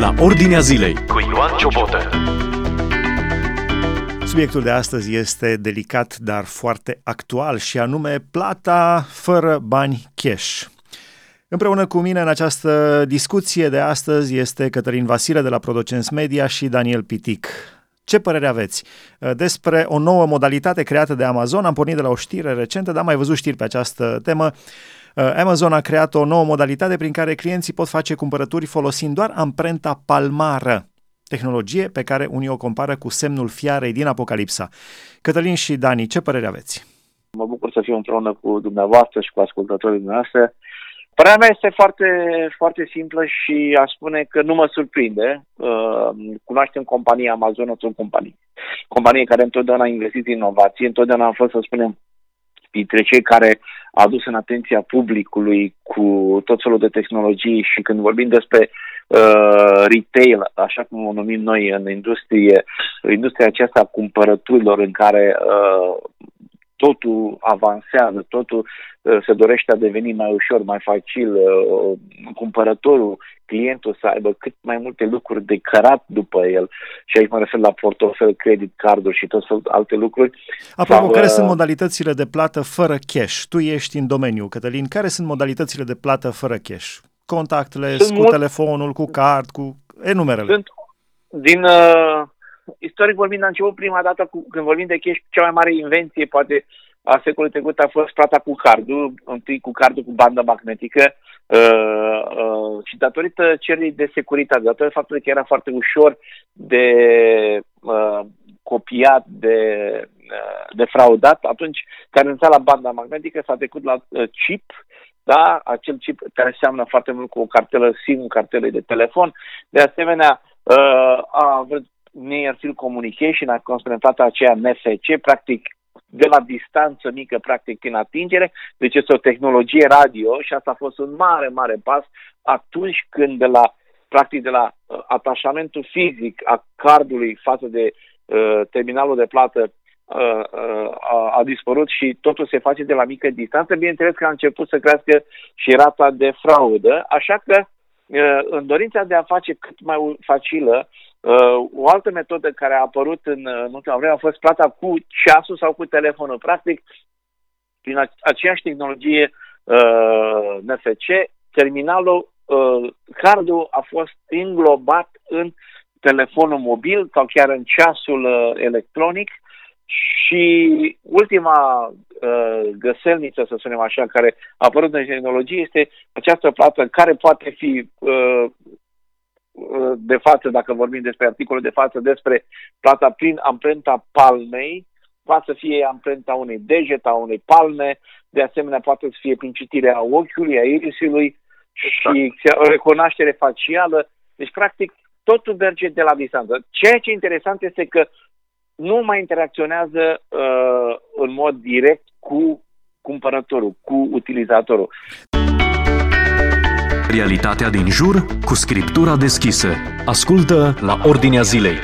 la Ordinea Zilei cu Ioan Ciobotă. Subiectul de astăzi este delicat, dar foarte actual și anume plata fără bani cash. Împreună cu mine în această discuție de astăzi este Cătălin Vasile de la Producens Media și Daniel Pitic. Ce părere aveți despre o nouă modalitate creată de Amazon? Am pornit de la o știre recentă, dar am mai văzut știri pe această temă. Uh, Amazon a creat o nouă modalitate prin care clienții pot face cumpărături folosind doar amprenta palmară, tehnologie pe care unii o compară cu semnul fiarei din Apocalipsa. Cătălin și Dani, ce părere aveți? Mă bucur să fiu împreună cu dumneavoastră și cu ascultătorii dumneavoastră. Părerea mea este foarte, foarte simplă și aș spune că nu mă surprinde. Uh, cunoaștem compania Amazon, o companie. Companie care întotdeauna a investit în inovație, întotdeauna a fost, să spunem, dintre cei care a adus în atenția publicului cu tot felul de tehnologii și când vorbim despre uh, retail, așa cum o numim noi în industrie, industria aceasta a cumpărăturilor în care uh, totul avansează, totul uh, se dorește a deveni mai ușor, mai facil, uh, cumpărătorul, clientul să aibă cât mai multe lucruri de cărat după el și aici mă refer la portofel, credit carduri și tot felul alte lucruri. Apropo, sau, care uh, sunt modalitățile de plată fără cash? Tu ești în domeniu, Cătălin. Care sunt modalitățile de plată fără cash? Contactless, sunt cu mult... telefonul, cu card, cu enumerele. Sunt din uh, istoric vorbind, am început prima dată cu, când vorbim de cash, cea mai mare invenție, poate, a secolului trecut a fost plata cu cardul, întâi cu cardul cu bandă magnetică uh, uh, și datorită cererii de securitate, datorită faptului că era foarte ușor de uh, copiat, de, uh, de fraudat, atunci care renunța la banda magnetică s-a trecut la uh, chip, da? acel chip care seamănă foarte mult cu o cartelă SIM, cartelă de telefon. De asemenea, uh, a avut Near Field Communication a complementat aceea NFC, practic de la distanță mică, practic prin atingere, deci este o tehnologie radio și asta a fost un mare, mare pas atunci când de la, practic de la uh, atașamentul fizic a cardului față de uh, terminalul de plată uh, uh, a, a dispărut și totul se face de la mică distanță, bineînțeles că a început să crească și rata de fraudă, așa că uh, în dorința de a face cât mai facilă Uh, o altă metodă care a apărut în, în ultima vreme a fost plata cu ceasul sau cu telefonul. Practic, prin aceeași tehnologie uh, NFC, terminalul, uh, cardul a fost inglobat în telefonul mobil sau chiar în ceasul uh, electronic și ultima uh, găselniță, să spunem așa, care a apărut în tehnologie este această plată care poate fi uh, de față, dacă vorbim despre articolul de față, despre plata prin amprenta palmei, poate să fie amprenta unei degete, a unei palme, de asemenea poate să fie prin citirea ochiului, a irisului și exact. recunoaștere facială. Deci, practic, totul merge de la distanță. Ceea ce e interesant este că nu mai interacționează uh, în mod direct cu cumpărătorul, cu utilizatorul. Realitatea din jur cu scriptura deschisă. Ascultă la Ordinea Zilei.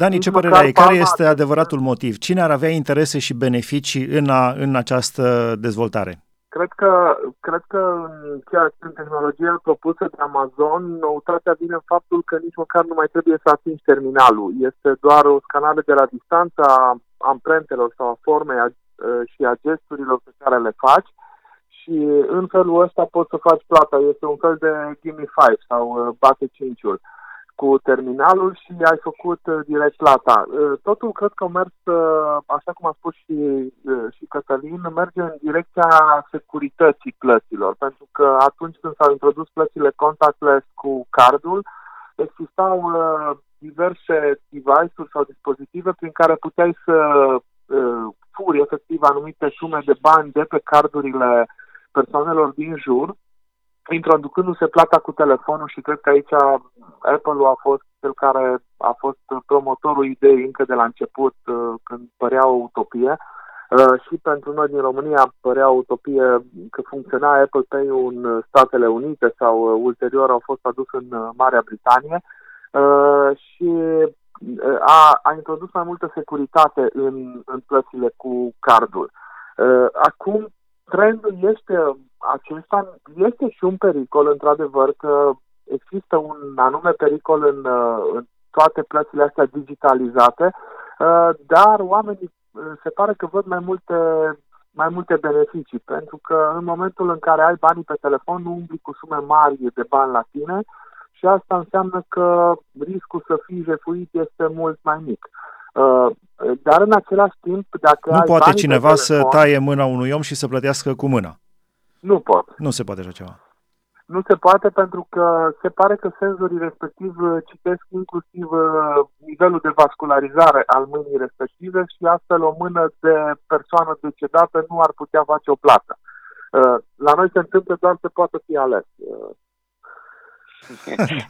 Dani, ce părere ai? Care este adevăratul motiv? Cine ar avea interese și beneficii în, a, în această dezvoltare? Cred că, cred că în ceea ce în tehnologia propusă de Amazon, noutatea vine în faptul că nici măcar nu mai trebuie să atingi terminalul. Este doar o scanare de la distanță a amprentelor sau a formei a, și a gesturilor pe care le faci și în felul ăsta poți să faci plata. Este un fel de Gimme 5 sau uh, bate 5-ul cu terminalul și ai făcut uh, direct plata. Uh, totul cred că mers, așa cum a spus și, și Cătălin, merge în direcția securității plăților, pentru că atunci când s-au introdus plățile contactless cu cardul, existau diverse device-uri sau dispozitive prin care puteai să furi efectiv anumite sume de bani de pe cardurile persoanelor din jur, introducându-se plata cu telefonul și cred că aici Apple a fost cel care a fost promotorul ideii încă de la început, uh, când părea o utopie. Uh, și pentru noi din România părea o utopie că funcționa Apple Pay în Statele Unite sau uh, ulterior au fost adus în Marea Britanie și a, a introdus mai multă securitate în, în plățile cu cardul. Acum trendul este acesta este și un pericol, într-adevăr, că există un anume pericol în, în toate plățile astea digitalizate, dar oamenii se pare că văd mai multe mai multe beneficii, pentru că în momentul în care ai banii pe telefon, nu umbli cu sume mari de bani la tine și asta înseamnă că riscul să fii jefuit este mult mai mic. Uh, dar în același timp, dacă Nu ai poate banii cineva pe telefon, să taie mâna unui om și să plătească cu mâna. Nu pot. Nu se poate așa ceva. Nu se poate pentru că se pare că senzorii respectiv uh, citesc inclusiv uh, nivelul de vascularizare al mâinii respective și astfel o mână de persoană decedată nu ar putea face o plată. Uh, La noi se întâmplă doar să poată fi ales.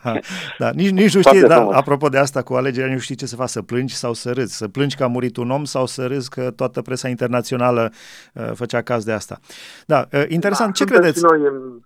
Da, da, nici, nici nu știi, Foarte da, frumos. apropo de asta cu alegerea, nu știi ce să faci, să plângi sau să râzi. Să plângi că a murit un om sau să râzi că toată presa internațională uh, făcea caz de asta. Da, uh, interesant. ce Suntem credeți? Și noi în,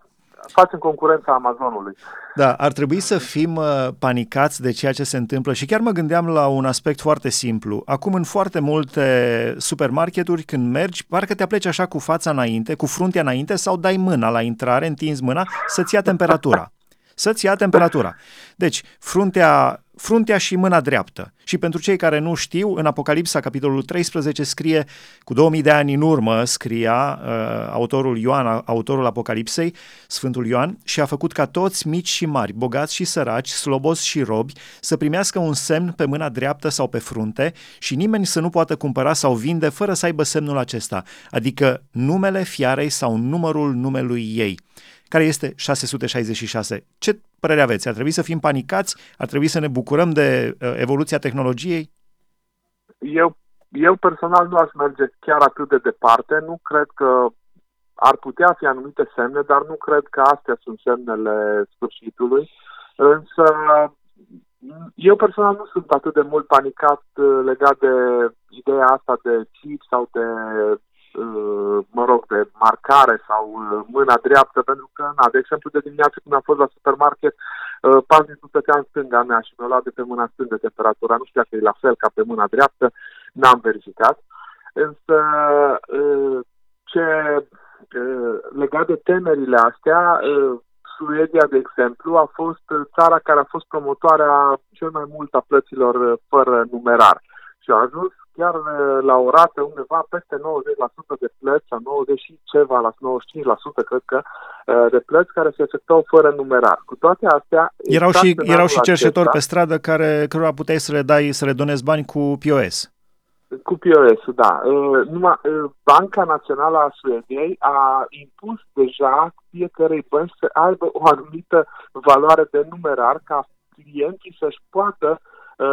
facem concurența Amazonului. Da, ar trebui să fim uh, panicați de ceea ce se întâmplă și chiar mă gândeam la un aspect foarte simplu. Acum în foarte multe supermarketuri când mergi, parcă te apleci așa cu fața înainte, cu fruntea înainte sau dai mâna la intrare, întinzi mâna să-ți ia temperatura. Să-ți ia temperatura. Deci, fruntea, fruntea și mâna dreaptă. Și pentru cei care nu știu, în Apocalipsa, capitolul 13, scrie, cu 2000 de ani în urmă, scria uh, autorul Ioan, autorul Apocalipsei, Sfântul Ioan, și a făcut ca toți mici și mari, bogați și săraci, slobos și robi, să primească un semn pe mâna dreaptă sau pe frunte și nimeni să nu poată cumpăra sau vinde fără să aibă semnul acesta, adică numele fiarei sau numărul numelui ei care este 666. Ce părere aveți? Ar trebui să fim panicați? Ar trebui să ne bucurăm de uh, evoluția tehnologiei? Eu, eu personal nu aș merge chiar atât de departe. Nu cred că ar putea fi anumite semne, dar nu cred că astea sunt semnele sfârșitului. Însă eu personal nu sunt atât de mult panicat uh, legat de ideea asta de chip sau de uh, mă rog, de marcare sau uh, mâna dreaptă, pentru că, na, de exemplu, de dimineață când am fost la supermarket, uh, paznicul stătea în stânga mea și mi-a luat de pe mâna stângă temperatura. Nu știu dacă e la fel ca pe mâna dreaptă, n-am verificat. Însă, uh, ce uh, legat de temerile astea, uh, Suedia, de exemplu, a fost uh, țara care a fost promotoarea cel mai mult a plăților uh, fără numerar și a ajuns chiar uh, la o rată undeva peste 90% de plăți, sau 90 și ceva, la 95% cred că, uh, de plăți care se efectuau fără numerar. Cu toate astea... Erau exact și, în erau anul și cerșetori acesta- pe stradă care, cărora puteai să le dai, să le donezi bani cu POS. Cu POS, da. Uh, Numai, uh, Banca Națională a Suediei a impus deja fiecărei bănci să aibă o anumită valoare de numerar ca clienții să-și poată uh,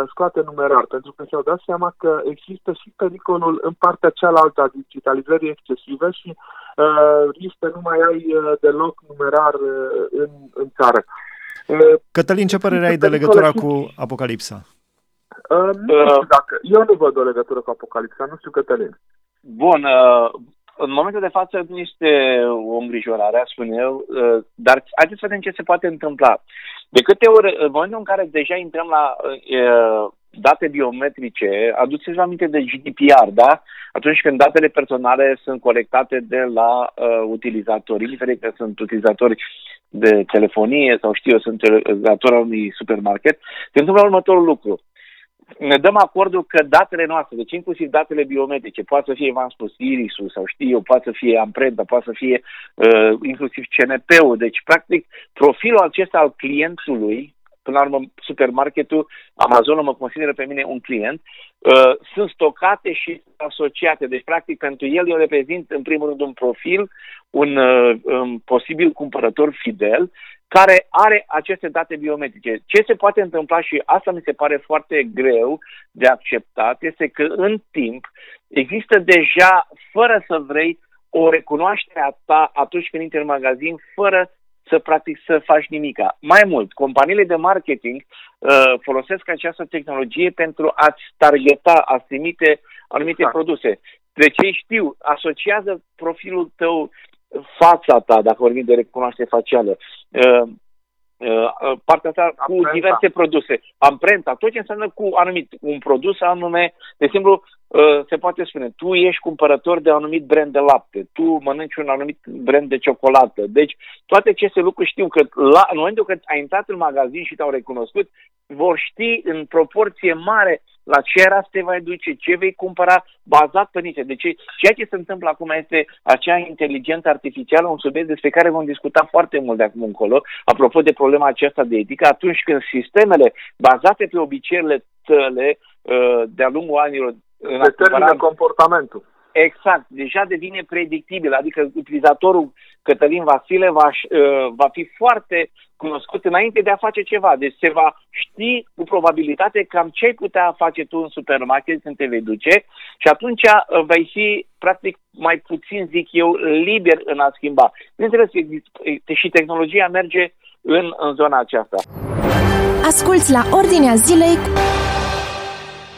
scoate numerar, pentru că și-au dat seama că există și pericolul în partea cealaltă a digitalizării excesive și uh, risc să nu mai ai uh, deloc numerar uh, în, în țară. Uh, Cătălin, ce părere ai Există de legătura pericole cu Apocalipsa? uh, nu știu dacă... Eu nu văd o legătură cu Apocalipsa, nu știu Cătălin. Bun, uh, în momentul de față nu este o îngrijorare, aș spune eu, uh, dar haideți să vedem ce se poate întâmpla. De câte ori, în momentul în care deja intrăm la uh, date biometrice, aduceți-vă aminte de GDPR, da? Atunci când datele personale sunt colectate de la uh, utilizatori, indiferent că sunt utilizatori de telefonie sau știu eu, sunt utilizatori al unui supermarket, se întâmplă următorul lucru ne dăm acordul că datele noastre, deci inclusiv datele biometrice, poate să fie, v-am spus, irisul sau știu eu, poate să fie amprenta, poate să fie uh, inclusiv CNP-ul. Deci, practic, profilul acesta al clientului, până la urmă, supermarketul, Amazonul mă consideră pe mine un client, uh, sunt stocate și asociate. Deci, practic, pentru el eu reprezint, în primul rând, un profil, un, uh, un posibil cumpărător fidel, care are aceste date biometrice. Ce se poate întâmpla și asta mi se pare foarte greu de acceptat este că în timp există deja, fără să vrei, o recunoaștere a ta atunci când intri în magazin, fără să practic să faci nimica. Mai mult, companiile de marketing uh, folosesc această tehnologie pentru a-ți targeta, a trimite anumite Exact. produse. Deci ei știu, asociază profilul tău fața ta, dacă vorbim de recunoaștere facială, uh, uh, partea asta cu Amprenta. diverse produse, amprenta, tot ce înseamnă cu anumit un produs anume, de exemplu, uh, se poate spune, tu ești cumpărător de un anumit brand de lapte, tu mănânci un anumit brand de ciocolată. Deci toate aceste lucruri știu că la, în momentul când ai intrat în magazin și te-au recunoscut, vor ști în proporție mare la ce ras te vei duce, ce vei cumpăra, bazat pe niște. Deci ceea ce se întâmplă acum este acea inteligență artificială, un subiect despre care vom discuta foarte mult de acum încolo, apropo de problema aceasta de etică, atunci când sistemele bazate pe obiceiurile tale uh, de-a lungul anilor determină comportamentul. Exact, deja devine predictibil, adică utilizatorul Cătălin Vasile va, uh, va fi foarte cunoscut înainte de a face ceva. Deci se va ști cu probabilitate cam ce ai putea face tu în supermarket când te vei duce și atunci uh, vei fi, practic, mai puțin, zic eu, liber în a schimba. Bineînțeles, și tehnologia merge în, în zona aceasta. Asculți la Ordinea Zilei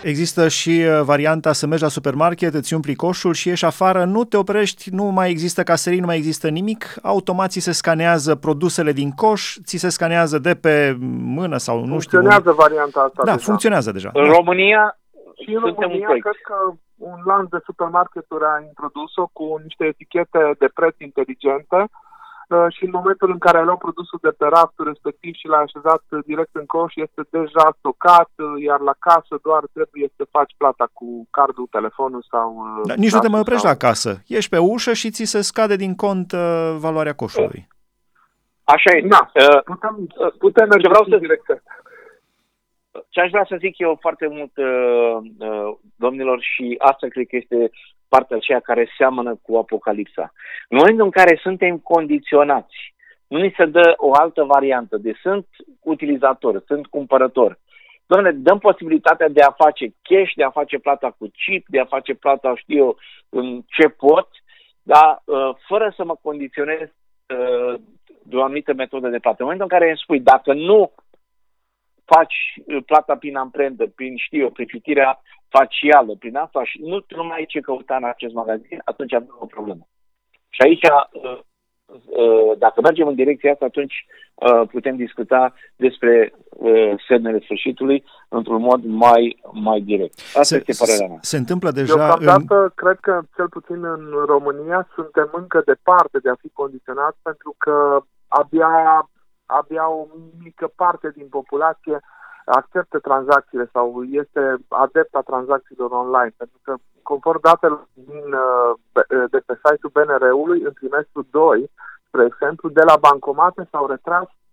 Există și uh, varianta să mergi la supermarket, îți umpli coșul și ieși afară, nu te oprești, nu mai există caserii, nu mai există nimic, automat ți se scanează produsele din coș, ți se scanează de pe mână sau nu știu. Funcționează varianta asta Da, deja. funcționează deja. În România și în România cred că un lanț de supermarketuri a introdus-o cu niște etichete de preț inteligente, Uh, și în momentul în care ai luat produsul de pe raftul respectiv și l-ai așezat direct în coș, este deja stocat, uh, iar la casă doar trebuie să faci plata cu cardul, telefonul sau... Uh, da, nici nu te mai oprești sau... la casă. Ești pe ușă și ți se scade din cont uh, valoarea coșului. Așa e. Da, uh, putem, putem merge vreau să... direct. Ce aș vrea să zic eu foarte mult, uh, uh, domnilor, și asta cred că este partea aceea care seamănă cu Apocalipsa. În momentul în care suntem condiționați, nu ni se dă o altă variantă de sunt utilizator, sunt cumpărător. Doamne, dăm posibilitatea de a face cash, de a face plata cu chip, de a face plata, știu eu, în ce pot, dar uh, fără să mă condiționez uh, de o anumită metodă de plată. În momentul în care îmi spui, dacă nu faci uh, plata prin amprentă, prin, știu eu, prin citirea facială, prin asta și nu, nu mai ai ce căuta în acest magazin, atunci avem o problemă. Și aici, uh, uh, dacă mergem în direcția asta, atunci putem discuta despre semnele sfârșitului într-un mod mai, mai direct. Asta se, este părerea mea. Se întâmplă deja... Deocamdată, în... cred că, cel puțin în România, suntem încă departe de a fi condiționați pentru că abia abia o mică parte din populație acceptă tranzacțiile sau este adept a tranzacțiilor online. Pentru că, conform datelor din, uh, de pe site-ul BNR-ului, în trimestru 2, spre exemplu, de la bancomate s-au retras Uh,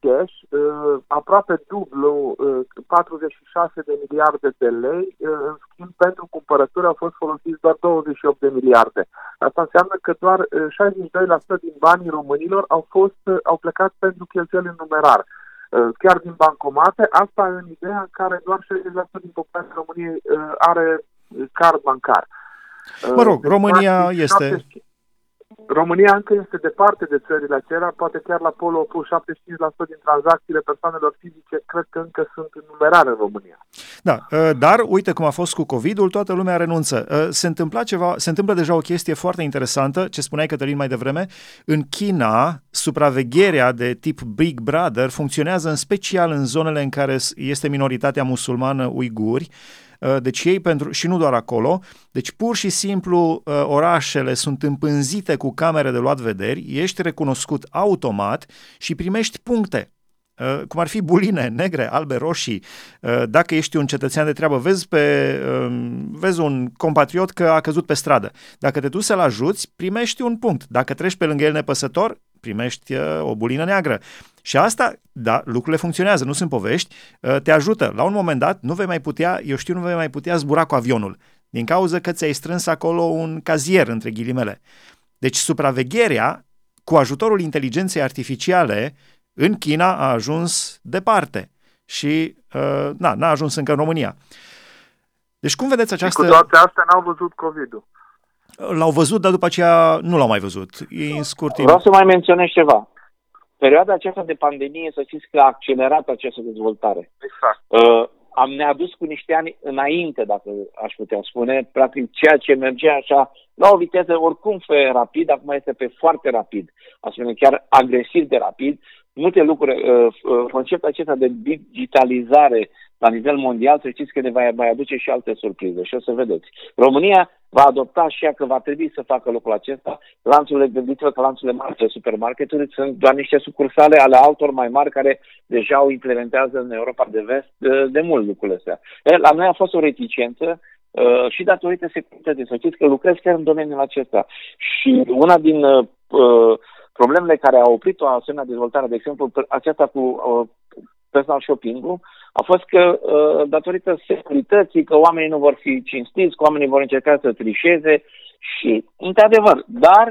cash, uh, aproape dublu, 46 uh, de miliarde de lei, în schimb pentru cumpărături au fost folosiți doar 28 de miliarde. Asta înseamnă că doar 62% din banii românilor au, fost, au plecat pentru cheltuieli în numerar chiar din bancomate, asta în ideea în care doar 60% din populația României are card bancar. Mă rog, deci, România este... România încă este departe de țările acelea, poate chiar la polul opus 75% din tranzacțiile persoanelor fizice cred că încă sunt în numerare în România. Da, ă, dar uite cum a fost cu COVID-ul, toată lumea renunță. Ă, se întâmplă ceva, se întâmplă deja o chestie foarte interesantă, ce spuneai Cătălin mai devreme, în China, supravegherea de tip Big Brother funcționează în special în zonele în care este minoritatea musulmană uiguri, Uh, deci ei pentru, și nu doar acolo, deci pur și simplu uh, orașele sunt împânzite cu camere de luat vederi, ești recunoscut automat și primești puncte uh, cum ar fi buline negre, albe, roșii. Dacă ești un cetățean de treabă, vezi, pe, um, vezi un compatriot că a căzut pe stradă. Dacă te duci să-l ajuți, primești un punct. Dacă treci pe lângă el nepăsător, primești o bulină neagră. Și asta, da, lucrurile funcționează, nu sunt povești, uh, te ajută. La un moment dat nu vei mai putea, eu știu, nu vei mai putea zbura cu avionul, din cauza că ți-ai strâns acolo un cazier, între ghilimele. Deci supravegherea, cu ajutorul inteligenței artificiale, în China a ajuns departe și uh, na, n-a ajuns încă în România. Deci cum vedeți această... Și cu toate astea n-au văzut COVID-ul. L-au văzut, dar după aceea nu l-au mai văzut. E în scurt timp. Vreau să mai menționez ceva. Perioada aceasta de pandemie, să știți că a accelerat această dezvoltare. Exact. Uh, am ne adus cu niște ani înainte, dacă aș putea spune, practic ceea ce mergea așa la o viteză oricum fe rapid, acum este pe foarte rapid, astfel chiar agresiv de rapid. Multe lucruri, uh, uh, conceptul acesta de digitalizare la nivel mondial, să știți că ne va mai aduce și alte surprize și o să vedeți. România va adopta și ea că va trebui să facă lucrul acesta. Lanțurile, gândiți-vă că lanțurile mari de supermarketuri sunt doar niște sucursale ale altor mai mari care deja o implementează în Europa de vest de, de mult lucrurile astea. La noi a fost o reticență uh, și datorită securității. Să știți că lucrez chiar în domeniul acesta. Și una din uh, problemele care au oprit o asemenea dezvoltare, de exemplu, aceasta cu uh, personal shopping-ul, a fost că, uh, datorită securității, că oamenii nu vor fi cinstiți, că oamenii vor încerca să trișeze și, într-adevăr, dar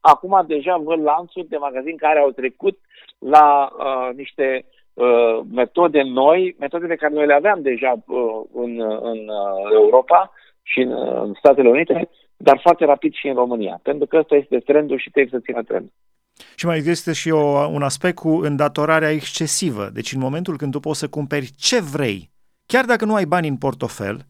acum deja văd lanțuri de magazin care au trecut la uh, niște uh, metode noi, metode pe care noi le aveam deja uh, în, în uh, Europa și în, uh, în Statele Unite, dar foarte rapid și în România, pentru că ăsta este trendul și trebuie să țină trendul. Și mai există și o, un aspect cu îndatorarea excesivă. Deci în momentul când tu poți să cumperi ce vrei, chiar dacă nu ai bani în portofel,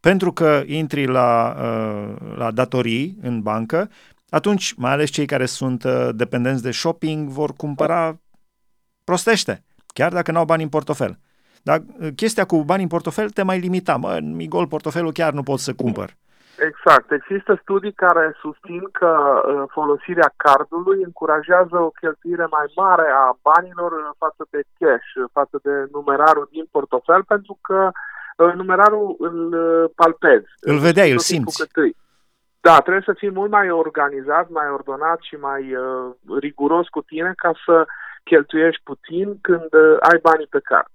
pentru că intri la, uh, la datorii în bancă, atunci, mai ales cei care sunt uh, dependenți de shopping, vor cumpăra prostește, chiar dacă nu au bani în portofel. Dar uh, chestia cu bani în portofel te mai limita. Mă, mi gol portofelul chiar nu pot să cumpăr. Exact. Există studii care susțin că uh, folosirea cardului încurajează o cheltuire mai mare a banilor uh, față de cash, uh, față de numerarul din portofel, pentru că numerarul îl palpezi. Îl vedeai, îl simți. Bucătăi. Da, trebuie să fii mult mai organizat, mai ordonat și mai uh, riguros cu tine ca să cheltuiești puțin când uh, ai banii pe card.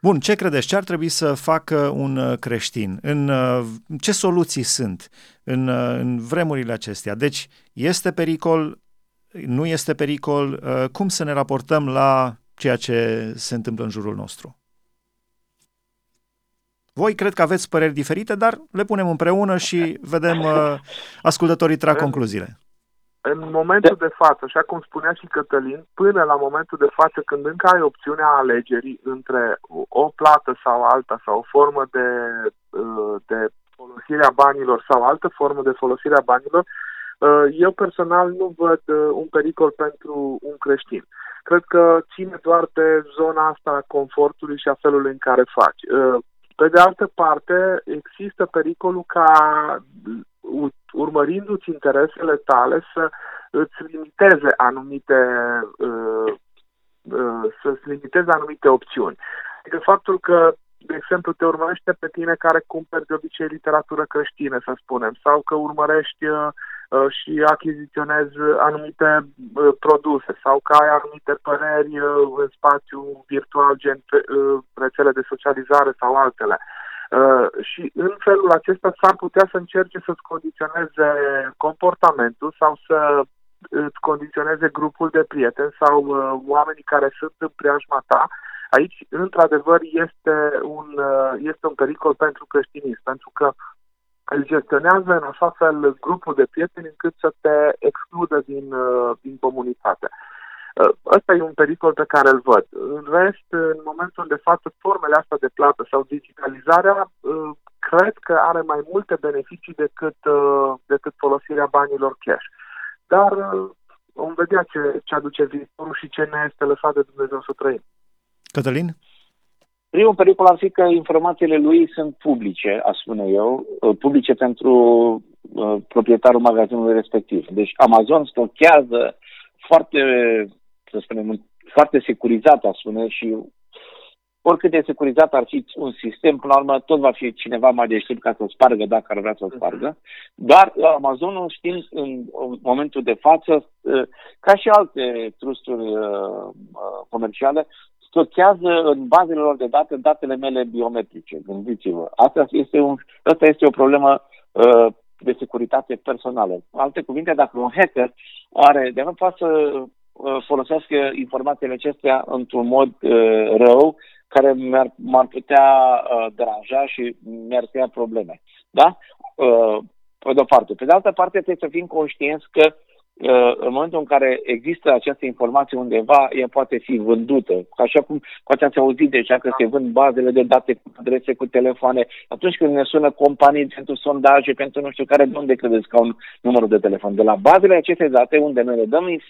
Bun, ce credeți? Ce ar trebui să facă un uh, creștin? În uh, ce soluții sunt în, uh, în vremurile acestea? Deci, este pericol, nu este pericol? Cum să ne raportăm la ceea ce se întâmplă în jurul nostru? Voi cred că aveți păreri diferite, dar le punem împreună și vedem, ascultătorii trag concluziile. În momentul de față, așa cum spunea și Cătălin, până la momentul de față, când încă ai opțiunea alegerii între o plată sau alta, sau o formă de, uh, de folosire a banilor sau altă formă de folosire a banilor, uh, eu personal nu văd uh, un pericol pentru un creștin. Cred că ține doar de zona asta a confortului și a felului în care faci. Pe de altă parte, există pericolul ca urmărindu-ți interesele tale, să îți limiteze anumite uh, uh, să-ți limiteze anumite opțiuni. Adică faptul că, de exemplu, te urmărește pe tine care cumperi de obicei literatură creștină, să spunem, sau că urmărești uh, uh și achiziționezi anumite uh, produse sau că ai anumite păreri uh, în spațiu virtual, gen rețele de socializare sau altele. Uh, și în felul acesta s-ar putea să încerce să-ți condiționeze comportamentul sau să îți condiționeze grupul de prieteni sau uh, oamenii care sunt în preajma ta. Aici, într-adevăr, este un, uh, este un pericol pentru creștinism, pentru că îl gestionează în așa fel grupul de prieteni încât să te excludă din, uh, din comunitate. Uh, Uh, ăsta e un pericol pe care îl văd. În rest, în momentul de față, formele astea de plată sau digitalizarea, uh, cred că are mai multe beneficii decât, uh, decât folosirea banilor cash. Dar vom vedea ce, ce aduce viitorul și ce ne este lăsat de Dumnezeu să trăim. Cătălin? Primul pericol ar fi că informațiile lui sunt publice, aș spune eu, publice pentru uh, proprietarul magazinului respectiv. Deci Amazon stochează foarte să spunem, foarte securizat, aș spune, și oricât de securizat ar fi un sistem, până la urmă tot va fi cineva mai deștept ca să spargă dacă ar vrea să o spargă. Dar Amazonul știm în momentul de față, ă, ca și alte trusturi ă, ă, comerciale, stochează în bazele lor de date datele mele biometrice. Gândiți-vă. Asta este, un, asta este o problemă de securitate personală. Alte cuvinte, dacă un hacker are, de fapt, poate să Uh, folosească informațiile acestea într-un mod uh, rău care mi-ar, m-ar putea uh, deranja și mi-ar crea probleme. Da? Uh, pe de-o parte. Pe de altă parte, trebuie să fim conștienți că uh, în momentul în care există această informație undeva, ea poate fi vândută. Așa cum poate ați auzit deja că se vând bazele de date cu adrese, cu telefoane. Atunci când ne sună companii pentru sondaje, pentru nu știu care, de unde credeți că au un număr de telefon? De la bazele acestei date, unde noi le dăm, uh,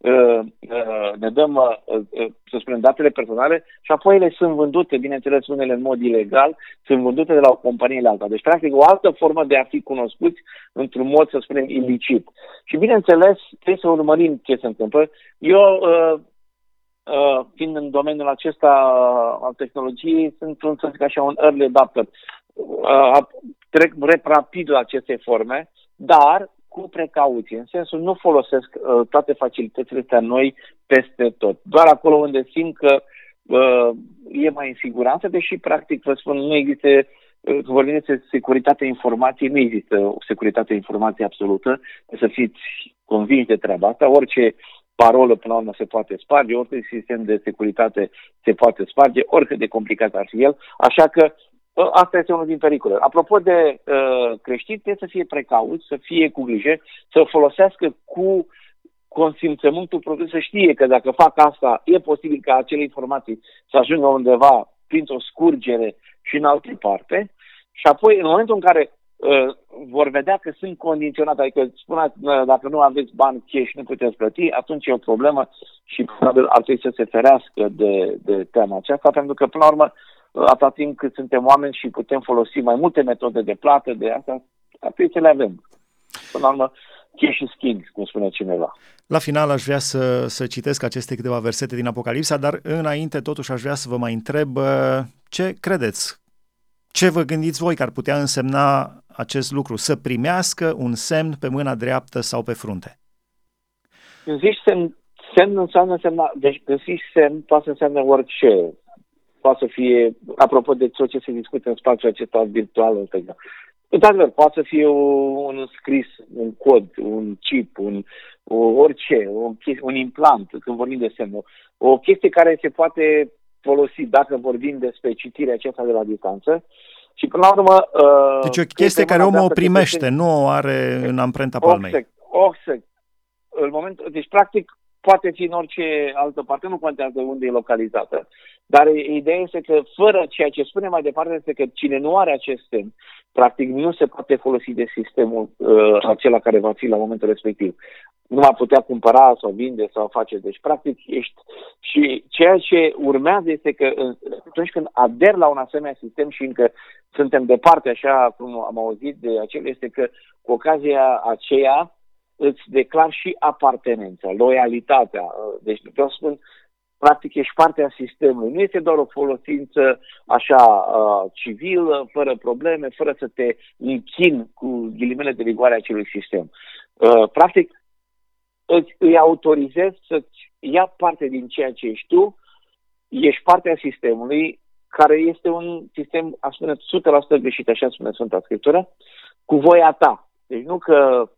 uh, ne dăm uh, uh, să spunem, datele personale și apoi ele sunt vândute, bineînțeles, unele în mod ilegal, sunt vândute de la o companie la alta. Deci, practic, o altă formă de a fi cunoscuți într-un mod, să spunem, ilicit. Și, bineînțeles, trebuie să urmărim ce se întâmplă. Eu, uh, uh, fiind în domeniul acesta al tehnologiei, sunt, un, să zic așa, un early adopter. Uh, trec rapid la aceste forme, dar cu precauție, în sensul nu folosesc uh, toate facilitățile astea noi peste tot. Doar acolo unde simt că uh, e mai în siguranță, deși, practic, vă spun, nu există uh, vorbim de securitatea informației, nu există o securitate informației absolută, să fiți convinși de treaba asta, orice parolă până la urmă se poate sparge, orice sistem de securitate se poate sparge, oricât de complicat ar fi el, așa că Asta este unul din pericole. Apropo de uh, creștini, trebuie să fie precauți, să fie cu grijă, să folosească cu consimțământul propriu, să știe că dacă fac asta, e posibil ca acele informații să ajungă undeva printr-o scurgere și în alte parte. Și apoi, în momentul în care uh, vor vedea că sunt condiționate, adică spuneți, uh, dacă nu aveți bani cash, nu puteți plăti, atunci e o problemă și probabil ar trebui să se ferească de, de tema aceasta, pentru că, până la urmă, uh, atâta timp cât suntem oameni și putem folosi mai multe metode de plată, de asta, trebuie să le avem. Până la urmă, cash is king, cum spune cineva. La final aș vrea să, să citesc aceste câteva versete din Apocalipsa, dar înainte totuși aș vrea să vă mai întreb ce credeți? Ce vă gândiți voi că ar putea însemna acest lucru? Să primească un semn pe mâna dreaptă sau pe frunte? Când zici semn, semn înseamnă semna, deci când zici semn poate să înseamnă orice poate să fie, apropo de tot ce se discută în spațiul acesta virtual, Într-adevăr, poate să fie un scris, un cod, un chip, un, o, orice, o chestie, un implant, când vorbim de semnul. O chestie care se poate folosi dacă vorbim despre citirea aceasta de la distanță. Și până la urmă... Uh, deci o chestie care omul o primește, nu o are în amprenta palmei. Exact, exact. În moment, deci, practic, poate fi în orice altă parte, nu contează unde e localizată. Dar ideea este că fără ceea ce spune mai departe este că cine nu are acest semn, practic nu se poate folosi de sistemul uh, acela care va fi la momentul respectiv. Nu va putea cumpăra sau vinde sau face. Deci, practic, ești... Și ceea ce urmează este că atunci când ader la un asemenea sistem și încă suntem departe, așa cum am auzit de acel, este că cu ocazia aceea îți declar și apartenența, loialitatea. Deci vreau să spun, practic ești parte a sistemului. Nu este doar o folosință așa uh, civilă, fără probleme, fără să te închin cu ghilimele de rigoare acelui sistem. Uh, practic, îți, îi autorizezi să-ți ia parte din ceea ce ești tu, ești parte a sistemului, care este un sistem, aș spune, 100% greșit, așa spune Sfânta Scriptură, cu voia ta. Deci nu că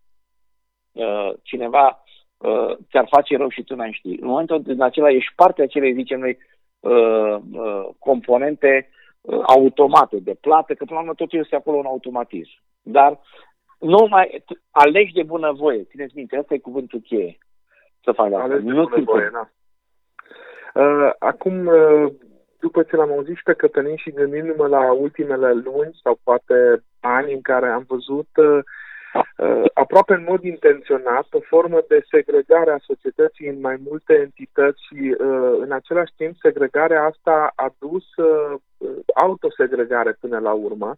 uh, cineva uh, ți-ar face rău și tu n-ai ști. În momentul în acela ești parte acelei, zicem noi, uh, uh, componente uh, automate de plată, că până la urmă totul este acolo un automatism. Dar nu mai alegi de bunăvoie. Țineți minte, ăsta e cuvântul cheie. Să faci asta. Nu bunăvoie, da. Uh, acum, uh, după ce l-am auzit și pe Cătălin și gândindu-mă la ultimele luni sau poate ani în care am văzut uh, uh, aproape în mod intenționat, o formă de segregare a societății în mai multe entități și uh, în același timp segregarea asta a dus uh, autosegregare până la urmă,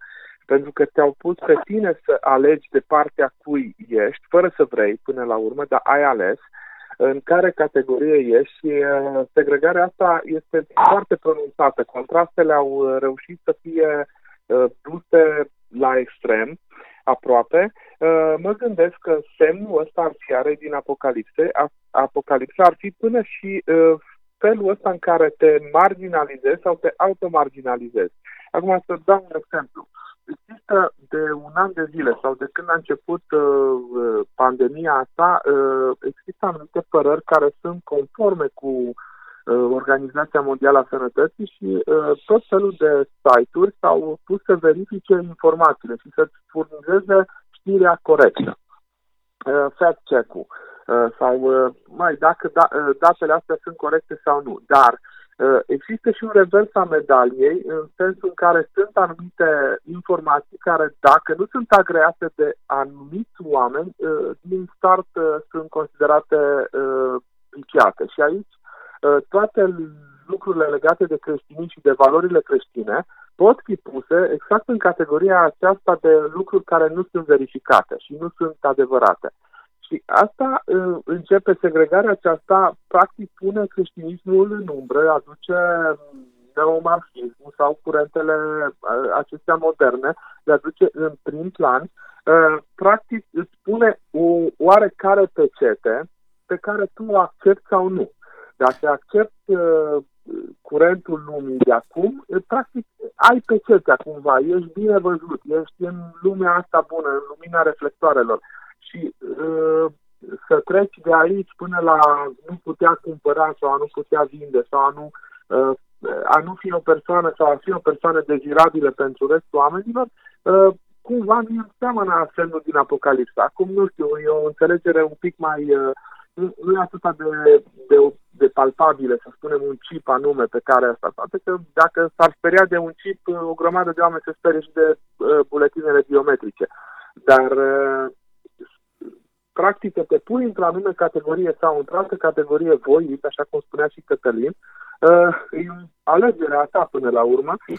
pentru că te-au pus pe tine să alegi de partea cui ești, fără să vrei până la urmă, dar ai ales în care categorie ești și uh, segregarea asta este foarte pronunțată. Contrastele au uh, reușit să fie uh, duse la extrem aproape, uh, mă gândesc că semnul ăsta ar fi are din Apocalipse, Apocalipsa ar fi până și uh, felul ăsta în care te marginalizezi sau te automarginalizezi. Acum să dau un exemplu. Există de un an de zile sau de când a început uh, pandemia asta, uh, există anumite părări care sunt conforme cu uh, Uh, Organizația Mondială a Sănătății și uh, tot felul de site-uri s-au pus să verifice informațiile și să furnizeze știrea corectă. Uh, fact check-ul. sau, mai, dacă da, datele astea sunt corecte sau nu. Dar există și un revers a medaliei în sensul în care sunt anumite informații care, dacă nu sunt agreate de anumiți oameni, din start sunt considerate viciate. Și aici toate lucrurile legate de creștinism și de valorile creștine pot fi puse exact în categoria aceasta de lucruri care nu sunt verificate și nu sunt adevărate. Și asta uh, începe segregarea aceasta, practic pune creștinismul în umbră, aduce neomarxismul sau curentele uh, acestea moderne, le aduce în prim plan, uh, practic îți pune o oarecare pecete pe care tu o accepti sau nu. Dacă accepti curentul lumii de acum, practic ai pecetea cumva, ești bine văzut, ești în lumea asta bună, în lumina reflectoarelor. Și uh, să treci de aici până la nu putea cumpăra sau a nu putea vinde sau a nu, uh, a nu fi o persoană sau a fi o persoană dezirabilă pentru restul oamenilor, uh, cumva nu înseamnă semnul din Apocalipsa. Acum, nu știu, e o înțelegere un pic mai... Uh, nu, nu e atât de, de de palpabile, să spunem, un chip anume pe care asta. Toate că dacă s-ar speria de un chip, o grămadă de oameni se sperie și de uh, buletinele biometrice. Dar uh, practic te pui într-o anume categorie sau într-o altă categorie voi, așa cum spunea și Cătălin, uh, e alegerea ta până la urmă uh,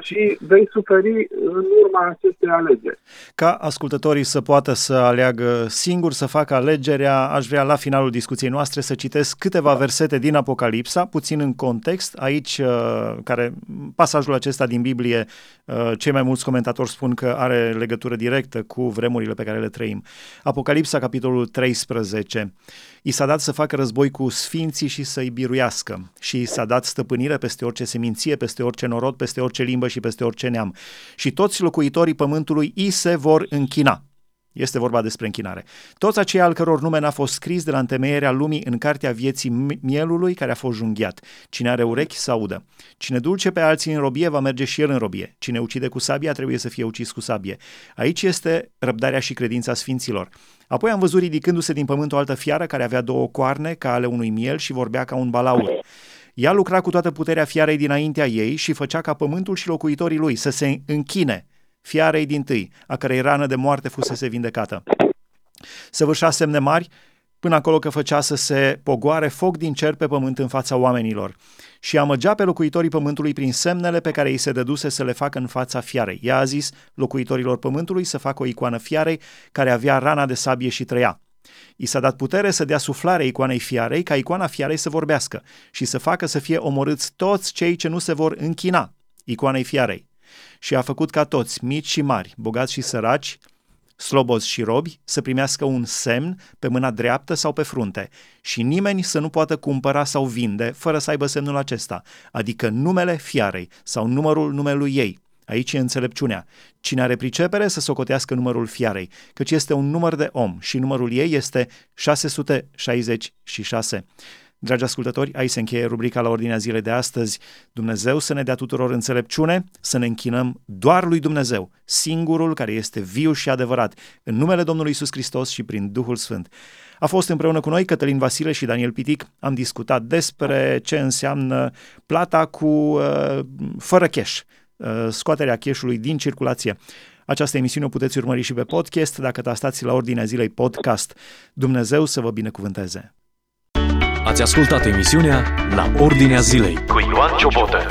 și vei suferi în urma acestei alegeri. Ca ascultătorii să poată să aleagă singur, să facă alegerea, aș vrea la finalul discuției noastre să citesc câteva versete din Apocalipsa, puțin în context. Aici, uh, care pasajul acesta din Biblie, cei mai mulți comentatori spun că are legătură directă cu vremurile pe care le trăim. Apocalipsa, capitolul 13. I s-a dat să facă război cu sfinții și să-i biruiască și și s-a dat stăpânire peste orice seminție, peste orice norod, peste orice limbă și peste orice neam. Și toți locuitorii pământului i se vor închina. Este vorba despre închinare. Toți aceia al căror nume n-a fost scris de la întemeierea lumii în cartea vieții mielului care a fost junghiat. Cine are urechi să audă. Cine dulce pe alții în robie va merge și el în robie. Cine ucide cu sabia trebuie să fie ucis cu sabie. Aici este răbdarea și credința sfinților. Apoi am văzut ridicându-se din pământ o altă fiară care avea două coarne ca ale unui miel și vorbea ca un balaur. Ea lucra cu toată puterea fiarei dinaintea ei și făcea ca pământul și locuitorii lui să se închine fiarei din tâi, a cărei rană de moarte fusese vindecată. Săvârșea semne mari, până acolo că făcea să se pogoare foc din cer pe pământ în fața oamenilor și amăgea pe locuitorii pământului prin semnele pe care îi se dăduse să le facă în fața fiarei. Ea a zis locuitorilor pământului să facă o icoană fiarei care avea rana de sabie și trăia. I s-a dat putere să dea suflare icoanei fiarei ca icoana fiarei să vorbească și să facă să fie omorâți toți cei ce nu se vor închina icoanei fiarei. Și a făcut ca toți, mici și mari, bogați și săraci, slobozi și robi, să primească un semn pe mâna dreaptă sau pe frunte și nimeni să nu poată cumpăra sau vinde fără să aibă semnul acesta, adică numele fiarei sau numărul numelui ei, Aici e înțelepciunea. Cine are pricepere să socotească numărul fiarei, căci este un număr de om și numărul ei este 666. Dragi ascultători, aici se încheie rubrica la ordinea zilei de astăzi. Dumnezeu să ne dea tuturor înțelepciune, să ne închinăm doar lui Dumnezeu, singurul care este viu și adevărat, în numele Domnului Isus Hristos și prin Duhul Sfânt. A fost împreună cu noi Cătălin Vasile și Daniel Pitic. Am discutat despre ce înseamnă plata cu uh, fără cash, Uh, scoaterea cash-ului din circulație. Această emisiune o puteți urmări și pe podcast dacă tastați la ordinea zilei podcast. Dumnezeu să vă binecuvânteze! Ați ascultat emisiunea La Ordinea Zilei cu Ioan Ciobotă.